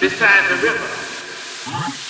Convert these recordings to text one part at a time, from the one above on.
beside the river.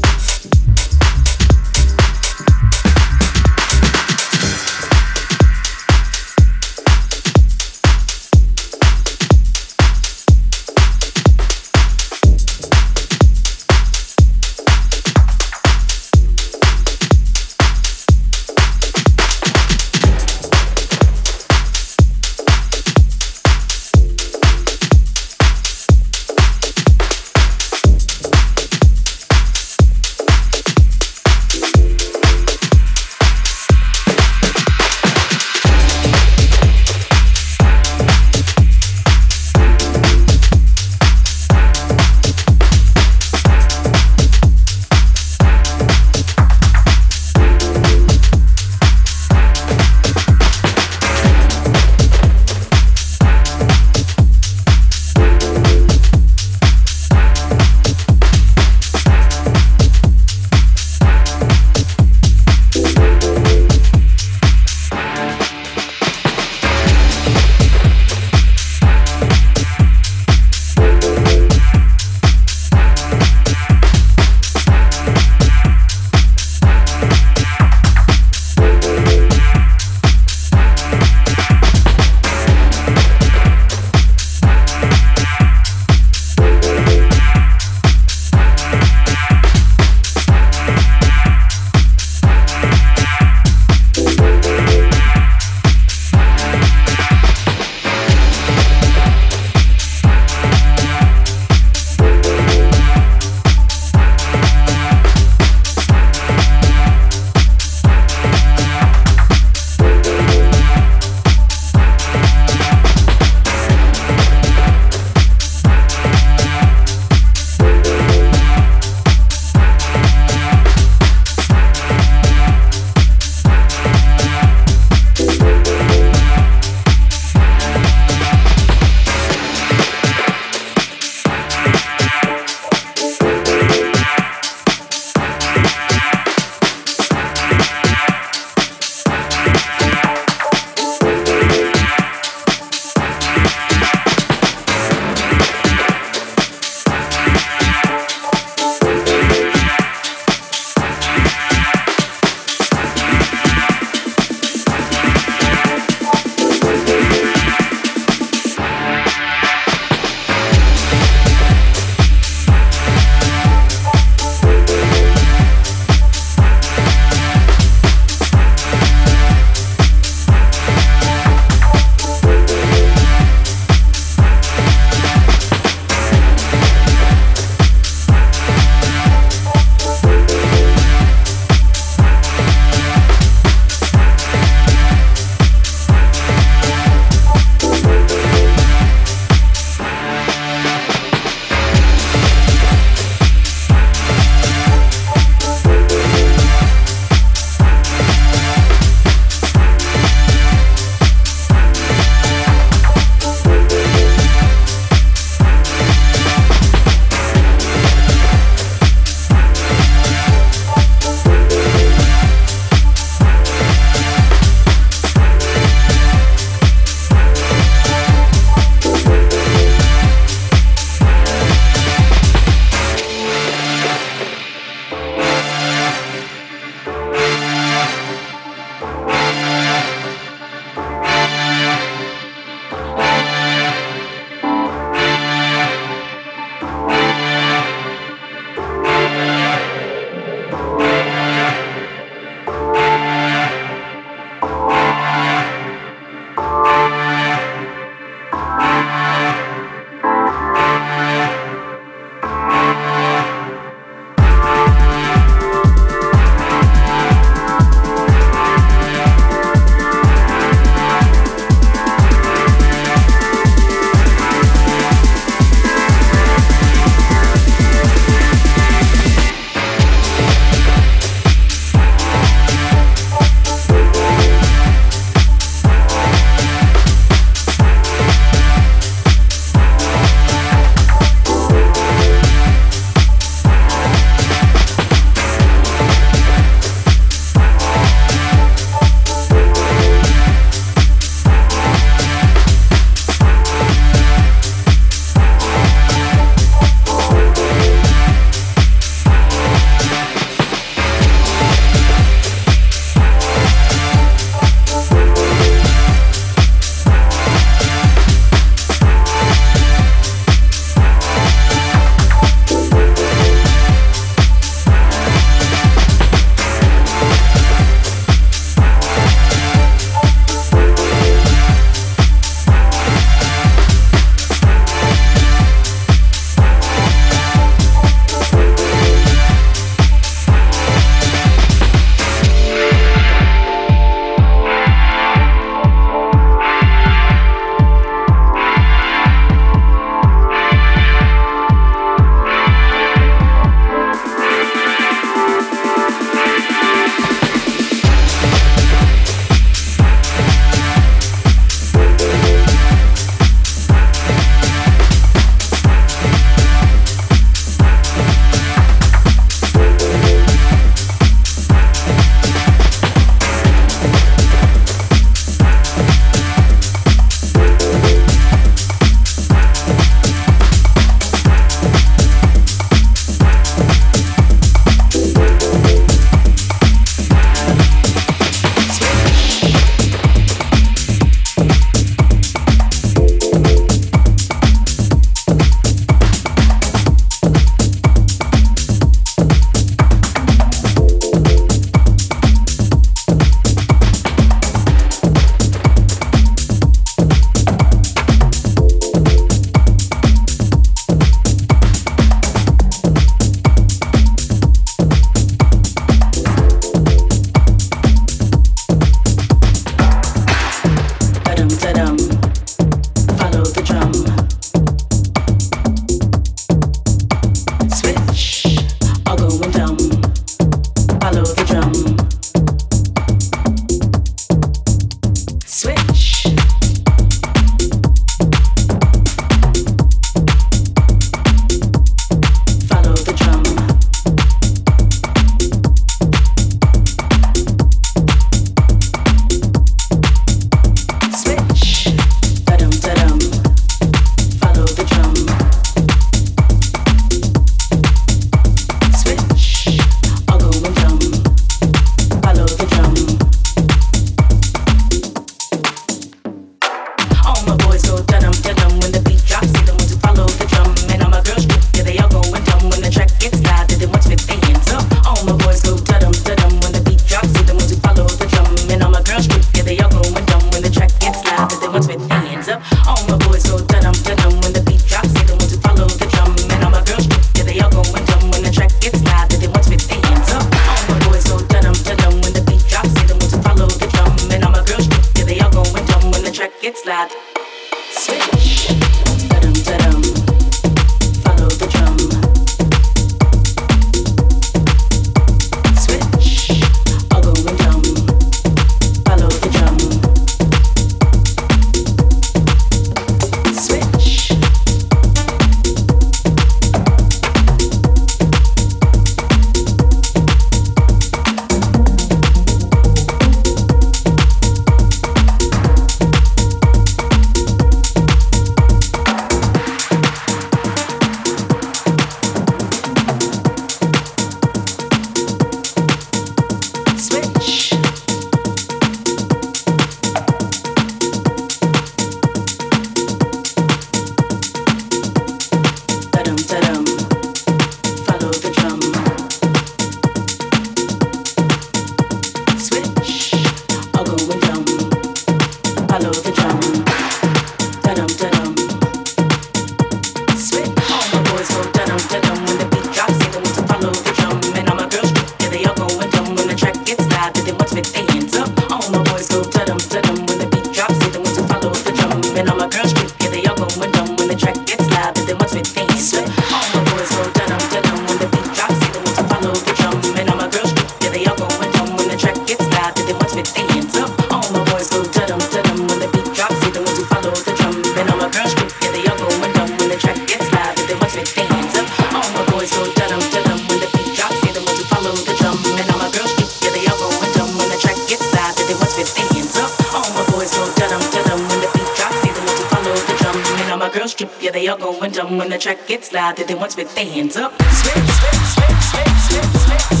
they all going dumb when the track gets loud. Then once with their hands up, switch, switch, switch, switch, switch, switch.